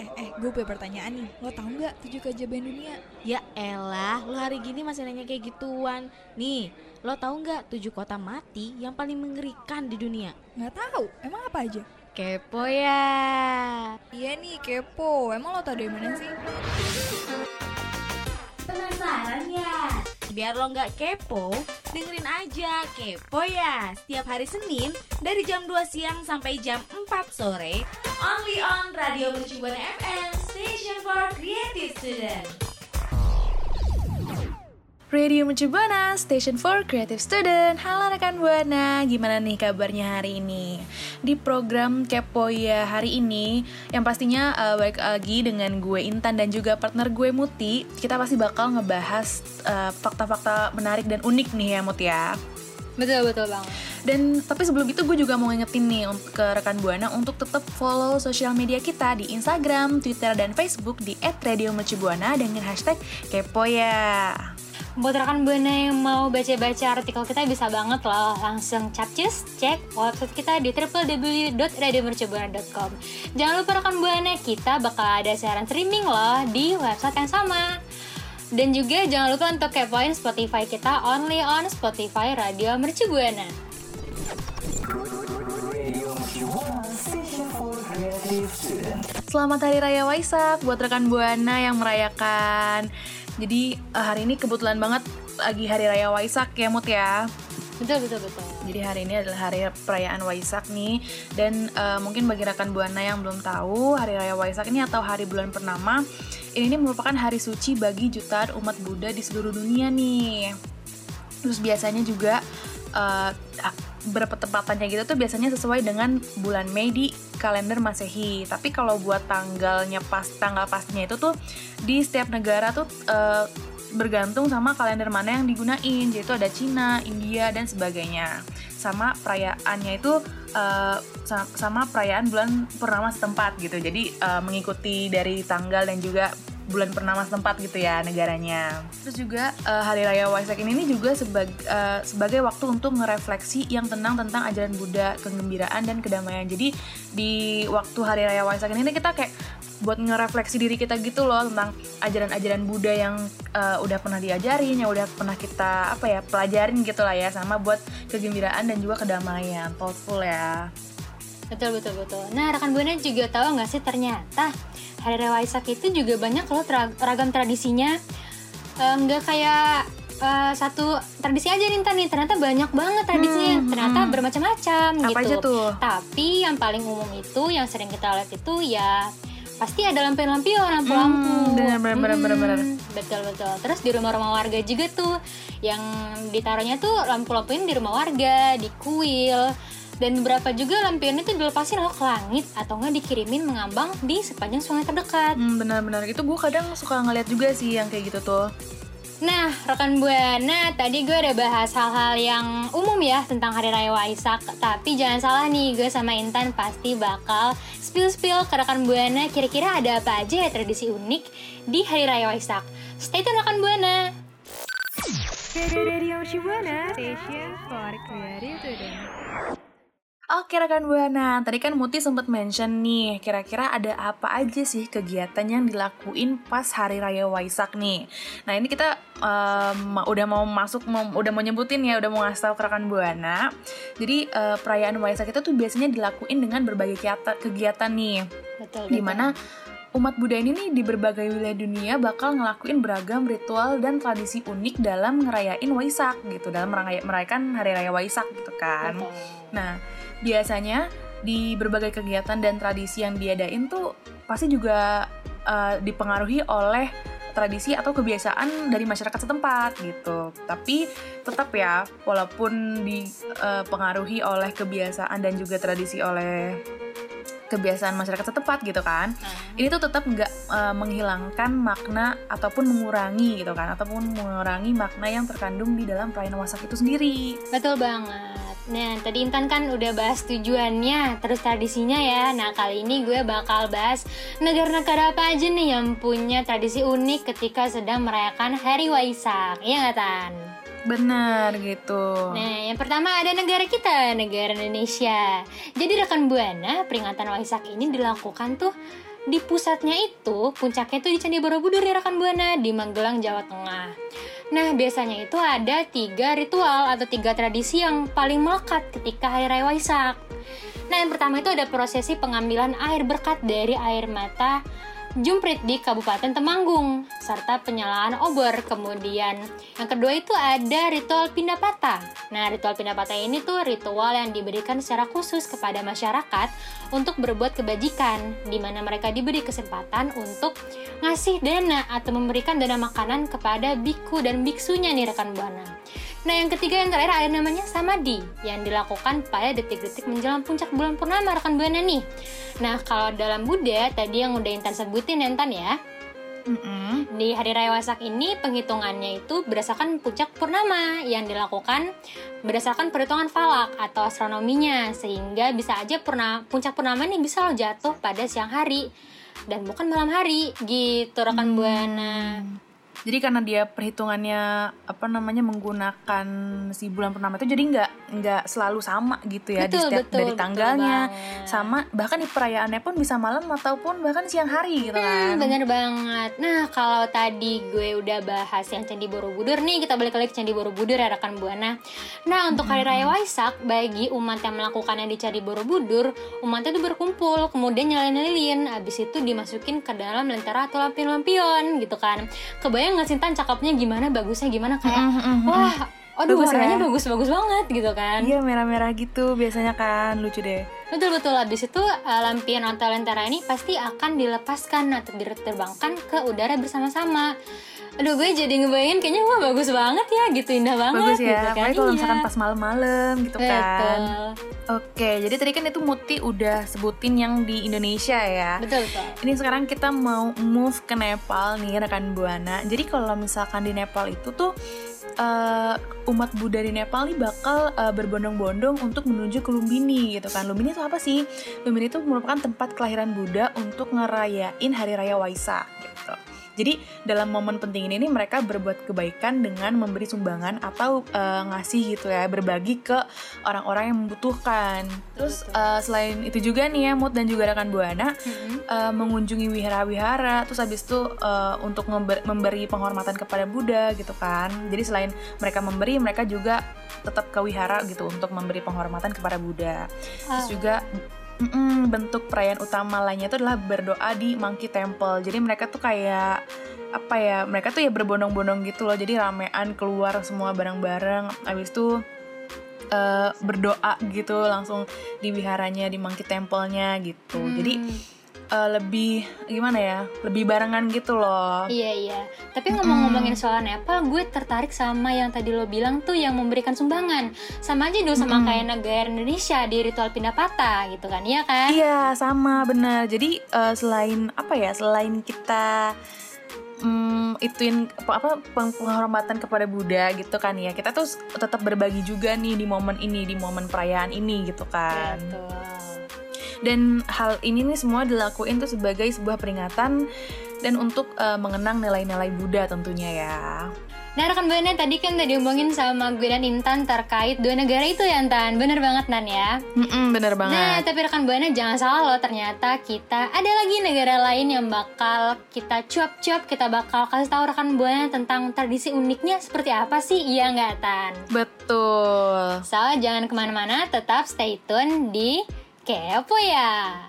Eh, eh, gue punya pertanyaan nih. Lo tau nggak tujuh keajaiban dunia? Ya elah, lo hari gini masih nanya kayak gituan. Nih, lo tahu nggak tujuh kota mati yang paling mengerikan di dunia? Nggak tahu. Emang apa aja? Kepo ya. Iya nih, kepo. Emang lo tau dari mana sih? Penasaran ya? Biar lo nggak kepo, dengerin aja Kepo ya Setiap hari Senin dari jam 2 siang sampai jam 4 sore Only on Radio Mercubuana FM Station for Creative Student Radio Mercubuana, Station for Creative Student Halo rekan Buana, gimana nih kabarnya hari ini? Di program Kepo ya hari ini Yang pastinya uh, balik lagi dengan gue Intan dan juga partner gue Muti Kita pasti bakal ngebahas uh, fakta-fakta uh, menarik dan unik nih ya Muti ya Betul betul bang. Dan tapi sebelum itu gue juga mau ngingetin nih untuk ke rekan buana untuk tetap follow sosial media kita di Instagram, Twitter dan Facebook di @radiomercubuana dengan hashtag kepo ya. Buat rekan Buana yang mau baca-baca artikel kita bisa banget loh langsung capcus cek website kita di www.radiomercubuana.com. Jangan lupa rekan Buana kita bakal ada siaran streaming loh di website yang sama. Dan juga jangan lupa untuk kepoin Spotify kita only on Spotify Radio Mercu Buana. Selamat Hari Raya Waisak buat rekan Buana yang merayakan jadi uh, hari ini kebetulan banget lagi hari raya Waisak ya Mut ya. Betul betul betul. Jadi hari ini adalah hari perayaan Waisak nih dan uh, mungkin bagi rekan buana yang belum tahu hari raya Waisak ini atau hari bulan purnama ini, merupakan hari suci bagi jutaan umat Buddha di seluruh dunia nih. Terus biasanya juga uh, berpetempatannya gitu tuh biasanya sesuai dengan bulan Mei di kalender Masehi. Tapi kalau buat tanggalnya pas tanggal pastinya itu tuh di setiap negara tuh uh, bergantung sama kalender mana yang digunain. Yaitu ada Cina, India dan sebagainya. Sama perayaannya itu uh, sama perayaan bulan purnama setempat gitu. Jadi uh, mengikuti dari tanggal dan juga bulan purnama setempat gitu ya negaranya. Terus juga uh, Hari Raya Waisak ini, juga sebagai uh, sebagai waktu untuk ngerefleksi yang tenang tentang ajaran Buddha, kegembiraan dan kedamaian. Jadi di waktu Hari Raya Waisak ini kita kayak buat ngerefleksi diri kita gitu loh tentang ajaran-ajaran Buddha yang uh, udah pernah diajarin, yang udah pernah kita apa ya pelajarin gitu lah ya, sama buat kegembiraan dan juga kedamaian, thoughtful ya. Betul betul betul. Nah rekan buana juga tahu nggak sih ternyata Hari Raya Waisak itu juga banyak loh ragam tradisinya. Nggak uh, kayak uh, satu tradisi aja nih nih ternyata banyak banget tradisinya hmm, ternyata hmm. bermacam-macam gitu aja tuh? tapi yang paling umum itu yang sering kita lihat itu ya pasti ada lampion-lampion lampu-lampu hmm, bener, bener, bener, bener, betul betul. Terus di rumah-rumah warga juga tuh yang ditaruhnya tuh lampu-lampuin di rumah warga di kuil. Dan beberapa juga lampion itu dilepasin loh ke langit atau nggak dikirimin mengambang di sepanjang sungai terdekat. Hmm, benar-benar itu gue kadang suka ngeliat juga sih yang kayak gitu tuh. Nah, rekan Buana, tadi gue udah bahas hal-hal yang umum ya tentang Hari Raya Waisak. Tapi jangan salah nih, gue sama Intan pasti bakal spill-spill ke rekan Buana kira-kira ada apa aja ya tradisi unik di Hari Raya Waisak. Stay tune rekan Buana. Radio Shibuana, station for creative Oke rekan Buana, tadi kan Muti sempat mention nih, kira-kira ada apa aja sih kegiatan yang dilakuin pas Hari Raya Waisak nih. Nah ini kita um, udah mau masuk, mau, udah mau nyebutin ya, udah mau ngasih tau ke rekan Buana. Jadi uh, perayaan Waisak itu tuh biasanya dilakuin dengan berbagai kegiatan, kegiatan nih. Betul, Di mana umat Buddha ini nih di berbagai wilayah dunia bakal ngelakuin beragam ritual dan tradisi unik dalam ngerayain Waisak gitu, dalam merayakan Hari Raya Waisak gitu kan. Betul. Nah, biasanya di berbagai kegiatan dan tradisi yang diadain tuh pasti juga uh, dipengaruhi oleh tradisi atau kebiasaan dari masyarakat setempat gitu. Tapi tetap ya, walaupun dipengaruhi uh, oleh kebiasaan dan juga tradisi oleh kebiasaan masyarakat setempat gitu kan hmm. ini tuh tetap nggak uh, menghilangkan makna ataupun mengurangi gitu kan ataupun mengurangi makna yang terkandung di dalam perayaan wasak itu sendiri betul banget Nah, tadi Intan kan udah bahas tujuannya, terus tradisinya ya. Nah, kali ini gue bakal bahas negara-negara apa aja nih yang punya tradisi unik ketika sedang merayakan Hari Waisak. Iya nggak, Tan? Benar gitu. Nah, yang pertama ada negara kita, negara Indonesia. Jadi rekan Buana, peringatan Waisak ini dilakukan tuh di pusatnya itu puncaknya itu di Candi Borobudur ya rekan buana di Magelang Jawa Tengah. Nah biasanya itu ada tiga ritual atau tiga tradisi yang paling melekat ketika hari raya Waisak. Nah yang pertama itu ada prosesi pengambilan air berkat dari air mata Jumprit di Kabupaten Temanggung serta penyalaan obor. Kemudian yang kedua itu ada ritual pindah patah. Nah, ritual pindah patah ini tuh ritual yang diberikan secara khusus kepada masyarakat untuk berbuat kebajikan di mana mereka diberi kesempatan untuk ngasih dana atau memberikan dana makanan kepada biku dan biksunya nih rekan Buana. Nah, yang ketiga yang terakhir ada namanya samadhi yang dilakukan pada detik-detik menjelang puncak bulan purnama rekan Buana nih. Nah, kalau dalam Buddha tadi yang udah Intan sebutin ya Intan ya. Mm-mm. Di hari raya Waisak ini penghitungannya itu berdasarkan puncak purnama yang dilakukan berdasarkan perhitungan falak atau astronominya sehingga bisa aja purna, puncak purnama ini bisa lo jatuh pada siang hari dan bukan malam hari gitu rekan buana. Jadi karena dia perhitungannya apa namanya menggunakan si bulan purnama itu jadi nggak nggak selalu sama gitu ya di Betul, setiap betul, dari tanggalnya sama bahkan di perayaannya pun bisa malam ataupun bahkan siang hari gitu kan. Hmm, bener banget. Nah, kalau tadi gue udah bahas yang Candi Borobudur nih, kita balik lagi ke Candi Borobudur ya rekan Buana. Nah, untuk hari raya Waisak, bagi umat yang melakukannya di Candi Borobudur, umatnya itu berkumpul, kemudian nyalain lilin, habis itu dimasukin ke dalam lentera atau lampion-lampion gitu kan. Kebayang nggak sih Tan cakepnya gimana, bagusnya gimana kayak Mm-mm, mm-mm. wah, aduh Bagus warnanya ya? bagus-bagus banget gitu kan. Iya merah-merah gitu biasanya kan lucu deh. Betul betul habis itu uh, lampion atau lentera ini pasti akan dilepaskan atau diterbangkan ke udara bersama-sama. Aduh gue jadi ngebayangin kayaknya wah bagus banget ya gitu indah banget Bagus gitu ya, kan. apalagi kalau Iya. misalkan pas malam-malam gitu kan. Betul. Oke, jadi tadi kan itu Muti udah sebutin yang di Indonesia ya. Betul betul. Ini sekarang kita mau move ke Nepal nih rekan Buana. Jadi kalau misalkan di Nepal itu tuh eh, umat Buddha di Nepal nih bakal eh, berbondong-bondong untuk menuju ke Lumbini gitu kan. Lumbini itu apa sih? Lumbini itu merupakan tempat kelahiran Buddha untuk ngerayain hari raya Waisak gitu. Jadi dalam momen penting ini nih mereka berbuat kebaikan dengan memberi sumbangan atau eh, ngasih gitu ya, berbagi ke orang-orang yang membutuhkan. Terus eh, selain itu juga nih ya Mut dan juga rekan Buana Mm-mm. eh, mengunjungi wihara-wihara, terus habis itu eh, untuk member- memberi penghormatan kepada Buddha gitu kan. Jadi selain mereka memberi, mereka juga tetap ke wihara gitu untuk memberi penghormatan kepada Buddha. Terus Ah. juga mm-mm, bentuk perayaan utama lainnya itu adalah berdoa di Monkey Temple. Jadi mereka tuh kayak apa ya? Mereka tuh ya berbondong-bondong gitu loh. Jadi ramean keluar semua bareng-bareng. Habis itu eh, berdoa gitu langsung di wiharanya di Monkey Temple-nya gitu. Jadi Hmm. eh, lebih gimana ya? Lebih barengan gitu loh. Iya iya. Tapi ngomong-ngomongin soal Nepal, gue tertarik sama yang tadi lo bilang tuh yang memberikan sumbangan. Sama aja dong sama Mm-mm. kayak negara Indonesia di ritual pindah patah gitu kan, iya kan? Iya sama benar. Jadi eh, selain apa ya? Selain kita mm, ituin apa, apa peng- penghormatan kepada Buddha gitu kan ya. Kita tuh tetap berbagi juga nih di momen ini, di momen perayaan ini gitu kan. Betul. Dan hal ini nih semua dilakuin tuh sebagai sebuah peringatan dan untuk eh, mengenang nilai-nilai Buddha tentunya ya. Nah rekan Buana tadi kan tadi ngomongin sama gue dan Intan terkait dua negara itu ya Intan Bener banget Nan ya Mm-mm, bener banget. Nah tapi rekan Buana jangan salah loh Ternyata kita ada lagi negara lain yang bakal kita cuap-cuap Kita bakal kasih tahu rekan Buana tentang tradisi uniknya seperti apa sih Iya nggak Tan? Betul. So jangan ke mana-mana tetap stay tune di Kepo ya.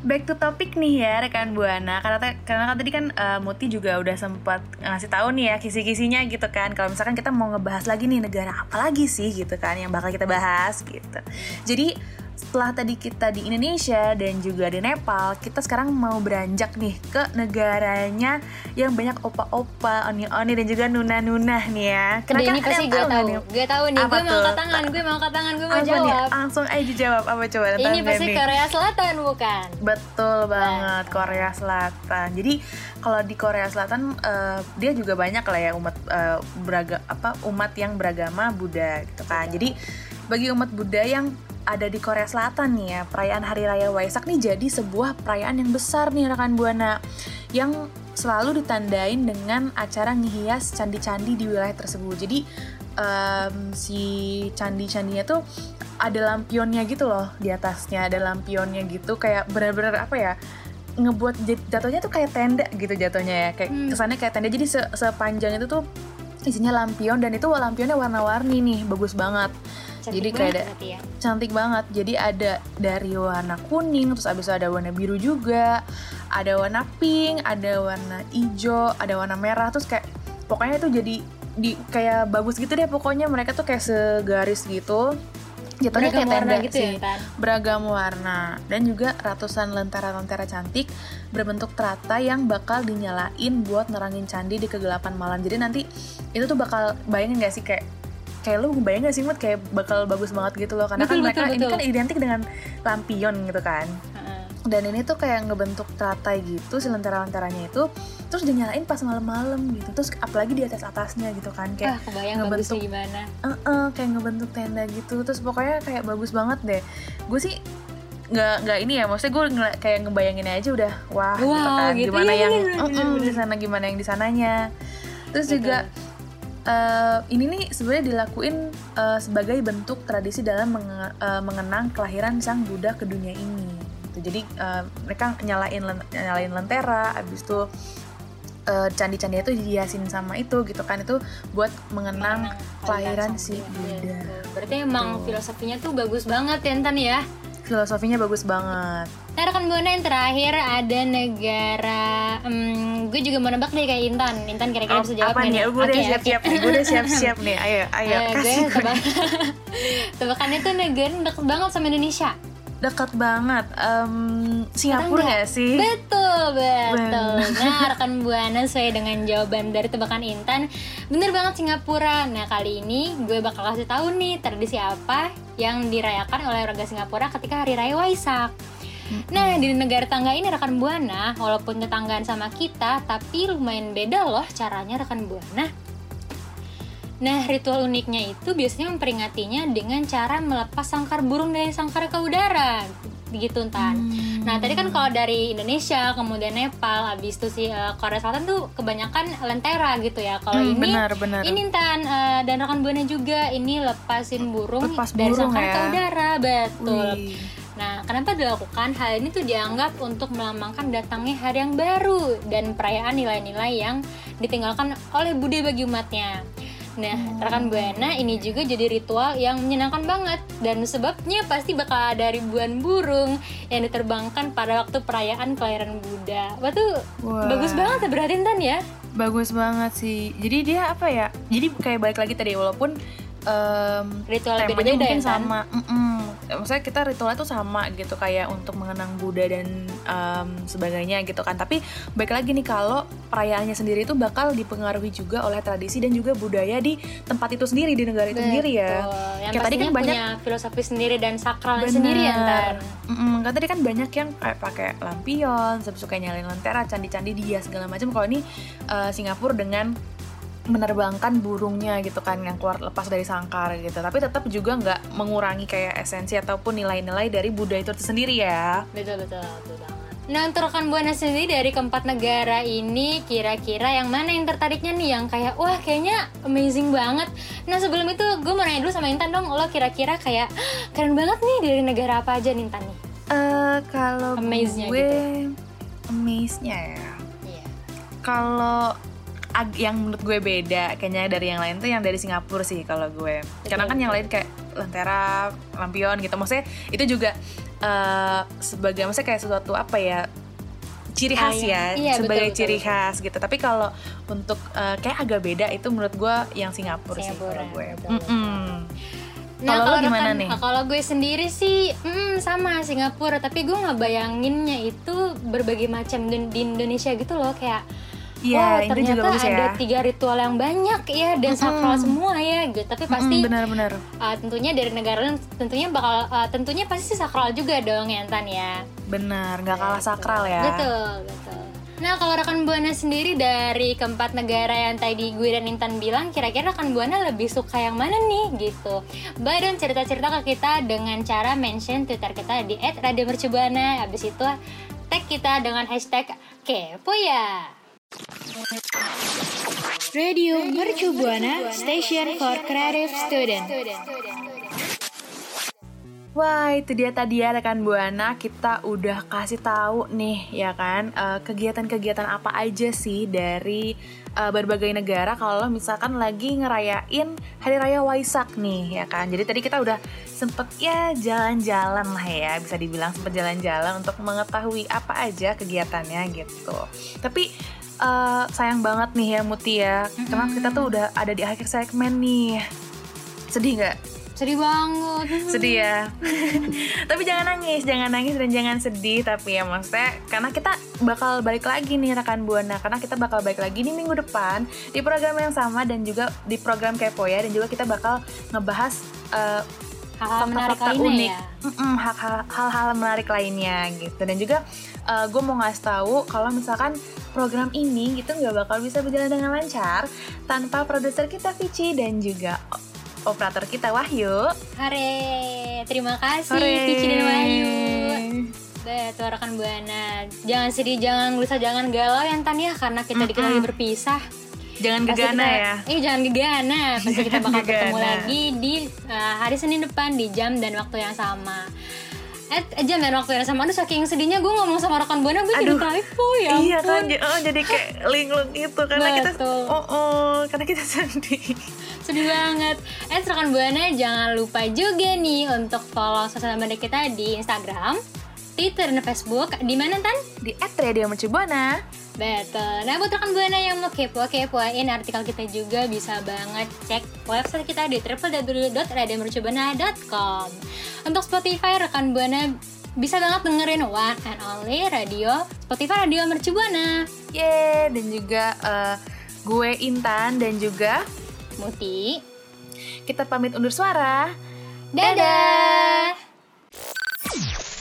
Back to topic nih ya rekan buana. Karena karena kan tadi kan eh, Muti juga udah sempat ngasih tahu nih ya kisi-kisinya gitu kan. Kalau misalkan kita mau ngebahas lagi nih negara apa lagi sih gitu kan yang bakal kita bahas gitu. Jadi setelah tadi kita di Indonesia dan juga di Nepal kita sekarang mau beranjak nih ke negaranya yang banyak opa-opa oni-oni dan juga nuna-nuna nih ya Udah ini pasti gue tahu nih? Gue tahu nih, gue mau angkat tangan, gue mau angkat tangan, gue mau apa nih jawab langsung aja jawab apa coba Ini pasti nih. Korea Selatan bukan? Betul banget Korea Selatan. Jadi kalau di Korea Selatan eh, dia juga banyak lah ya umat eh, beraga apa umat yang beragama Buddha gitu kan. Jadi bagi umat Buddha yang ada di Korea Selatan nih ya, perayaan Hari Raya Waisak nih jadi sebuah perayaan yang besar nih rekan Buana yang selalu ditandain dengan acara ngehias candi-candi di wilayah tersebut. Jadi em, si candi-candinya tuh ada lampionnya gitu loh di atasnya ada lampionnya gitu kayak bener-bener apa ya ngebuat jat- jatuhnya tuh kayak tenda gitu jatuhnya ya kayak Hmm. kesannya kayak tenda jadi se- sepanjang itu tuh isinya lampion dan itu lampionnya warna-warni nih bagus banget Cantik Jadi banget kayak ada- ya. cantik banget. Jadi ada dari warna kuning terus abis itu ada warna biru juga ada warna pink ada warna hijau ada warna merah terus kayak pokoknya itu jadi di kayak bagus gitu deh pokoknya. Mereka tuh kayak segaris gitu. Jatuhnya Beragam kayak warna tenda gitu sih. Ya, Tan? beragam warna. Dan juga ratusan lentera-lentera cantik berbentuk terata yang bakal dinyalain buat nerangin candi di kegelapan malam. Jadi nanti itu tuh bakal bayangin gak sih kayak kayak lu bayangin gak sih Mut kayak bakal bagus banget gitu loh. Karena Betul, kan mereka betul, ini kan identik dengan lampion gitu kan. Dan ini tuh kayak ngebentuk teratai gitu si lentera-lenteranya itu. Terus dinyalain pas malam-malam gitu. Terus apalagi di atas atasnya gitu kan. Ah, kayak kebayang ngebentuk- gimana. "Eh-eh," kayak ngebentuk tenda gitu. Terus pokoknya kayak bagus banget deh. Gue sih nggak nggak ini ya. Maksudnya gue ngela- kayak ngebayangin aja udah wah gitu Wow, kan. gitu. gimana Iya, yang bener, bener, "Mm-mm, bener. di sana gimana yang di sananya. Terus Betul. juga eh, ini nih sebenarnya dilakuin eh, sebagai bentuk tradisi dalam menge- eh, mengenang kelahiran sang Buddha ke dunia ini gitu. jadi eh, mereka nyalain len- nyalain lentera abis itu eh, candi-candi itu dihiasin sama itu gitu kan itu buat mengenang kelahiran si Buddha. Berarti emang filosofinya tuh bagus banget ya Intan ya. filosofinya bagus banget Nah rekan buana yang terakhir ada negara, hmm, gue juga mau nebak deh kayak Intan. Intan kira-kira bisa jawab apa nggak nih? Gue udah siap-siap nih, gue udah siap-siap nih. Ayo, ayo, Eh, gue kasih gue. tebak tebakannya tuh negara deket banget sama Indonesia. Dekat banget. Em, Singapura nggak sih? Betul, betul. Bener. Nah, rekan Buana sesuai dengan jawaban dari tebakan Intan, bener banget Singapura. Nah, kali ini gue bakal kasih tahu nih tradisi apa yang dirayakan oleh warga Singapura ketika Hari Raya Waisak. Nah, di negara tangga ini rekan Buana, walaupun tetanggaan sama kita, tapi lumayan beda loh caranya rekan Buana. Nah, ritual uniknya itu biasanya memperingatinya dengan cara melepas sangkar burung dari sangkar ke udara. Begitu, Tan. Hmm. Nah tadi kan kalau dari Indonesia, kemudian Nepal, habis itu si eh, Korea Selatan tuh kebanyakan lentera gitu ya. Kalau Hmm, ini benar, benar. ini tan eh, dan rekan buana juga ini lepasin burung Lepas dari burung sangkar ya. ke udara, betul. Wih. Nah, kenapa dilakukan? Hal ini tuh dianggap untuk melambangkan datangnya hari yang baru dan perayaan nilai-nilai yang ditinggalkan oleh Buddha bagi umatnya. Nah, rekan Buana ini juga jadi ritual yang menyenangkan banget dan sebabnya pasti bakal ada ribuan burung yang diterbangkan pada waktu perayaan kelahiran Buddha. Wah tuh Wah. bagus banget ya berarti Tan ya. Bagus banget sih. Jadi dia apa ya? Jadi kayak balik lagi tadi walaupun em, Ritual temanya mungkin ya sama. Mm-mm. Maksudnya kita ritualnya tuh sama gitu kayak untuk mengenang Buddha dan em, sebagainya gitu kan. Tapi baik lagi nih kalau perayaannya sendiri itu bakal dipengaruhi juga oleh tradisi dan juga budaya di tempat itu sendiri di negara itu sendiri ya. Betul. Yang Kayak tadi kan banyak- punya filosofi sendiri dan sakralnya Bener. sendiri ya Tan. Mm-mm, kan tadi kan banyak yang kayak pakai lampion, suka nyalain lentera, candi-candi dia segala macam. Kalau ini eh, Singapura dengan menerbangkan burungnya gitu kan yang keluar lepas dari sangkar gitu. Tapi tetap juga nggak mengurangi kayak esensi ataupun nilai-nilai dari Buddha itu sendiri ya. Betul betul betul banget. Nah untuk rekan buana sendiri dari keempat negara ini kira-kira yang mana yang tertariknya nih yang kayak wah kayaknya amazing banget. Nah sebelum itu gue mau nanya dulu sama Intan dong lo kira-kira kayak "Hah, keren banget nih dari negara apa aja nih Intan nih? Eh kalau gue gitu. amaze-nya ya. Iya. Kalau yang menurut gue beda kayaknya dari yang lain tuh yang dari Singapura sih kalau gue. Karena kan yang lain kayak lentera lampion gitu. Maksudnya itu juga eh, sebagai maksudnya kayak sesuatu apa ya ciri khas ya Iya, sebagai betul, ciri betul, khas gitu. Tapi kalau untuk eh, kayak agak beda itu menurut gue yang Singapura, sih Singapura, kalau gue. betul. Nah Kalau gimana rekan- nih? Kalau gue sendiri sih mm, sama Singapura. Tapi gue nggak bayanginnya itu berbagai macam di Indonesia gitu loh. Kayak Iya, itu ternyata juga bagus ya. ada tiga ritual yang banyak ya dan sakral semua ya gitu. Tapi pasti Mm-mm, benar-benar uh, tentunya dari negara lain tentunya bakal uh, tentunya pasti sih sakral juga dong ya Tan ya. benar nggak kalah sakral ya Betul, betul. Nah, kalau rekan Buana sendiri dari keempat negara yang tadi gue dan Intan bilang, kira-kira rekan Buana lebih suka yang mana nih gitu? Dong cerita-cerita ke kita dengan cara mention Twitter kita di @radiomercubuana. Habis itu tag kita dengan hashtag kepo ya. Radio Mercu Buana Station for Creative Student. Wah, itu dia tadi ya rekan Buana, kita udah kasih tahu nih ya kan eh, kegiatan-kegiatan apa aja sih dari eh, berbagai negara kalau misalkan lagi ngerayain Hari Raya Waisak nih ya kan. Jadi tadi kita udah sempet ya jalan-jalan lah ya, bisa dibilang sempet jalan-jalan untuk mengetahui apa aja kegiatannya gitu. Tapi eh, sayang banget nih ya Muti ya, karena kita tuh udah ada di akhir segmen nih. Sedih nggak? Sedih banget. sedih ya tapi jangan nangis jangan nangis dan jangan sedih tapi ya maksudnya karena kita bakal balik lagi nih rekan buana karena kita bakal balik lagi nih minggu depan di program yang sama dan juga di program kepo ya dan juga kita bakal ngebahas eh, Hal-hal menarik fakta-fakta lainnya unik. ya. Hal-hal menarik lainnya gitu dan juga gue mau ngasih tahu kalau misalkan program ini gitu nggak bakal bisa berjalan dengan lancar tanpa produser kita Vici dan juga operator kita Wahyu Hare, terima kasih Hore. Vici dan Wahyu. Deh, tuh rekan Buana. Jangan sedih, jangan gelisah, jangan galau ya Tan ya karena kita diketahui berpisah. Jangan Pasti gegana kita- ya Eh jangan gegana. Pasti kita bakal ketemu gegana. lagi di uh, hari Senin depan di jam dan waktu yang sama. Eh, jam dan waktu yang sama. Aduh saking sedihnya gue ngomong sama rekan Buana gue jadi typo ya iya ampun. kan j- oh, jadi kayak linglung itu karena kita Betul. oh, oh karena kita sedih Sedih banget. Eh, rekan Buana jangan lupa juga nih untuk follow sosial media kita di Instagram, Twitter, dan Facebook. Di mana Tan? di at radio Mercubuana Betul. Nah, buat rekan Buana yang mau kepo-kepoin artikel kita juga bisa banget cek website kita di www.radiomercubuana.com. Untuk Spotify, rekan Buana bisa banget dengerin one and only radio Spotify Radio Mercubuana. Yeay, dan juga eh, gue Intan dan juga Muti. kita pamit undur suara Dadah.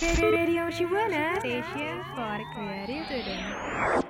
Radio Shibuana Station for Creative Student.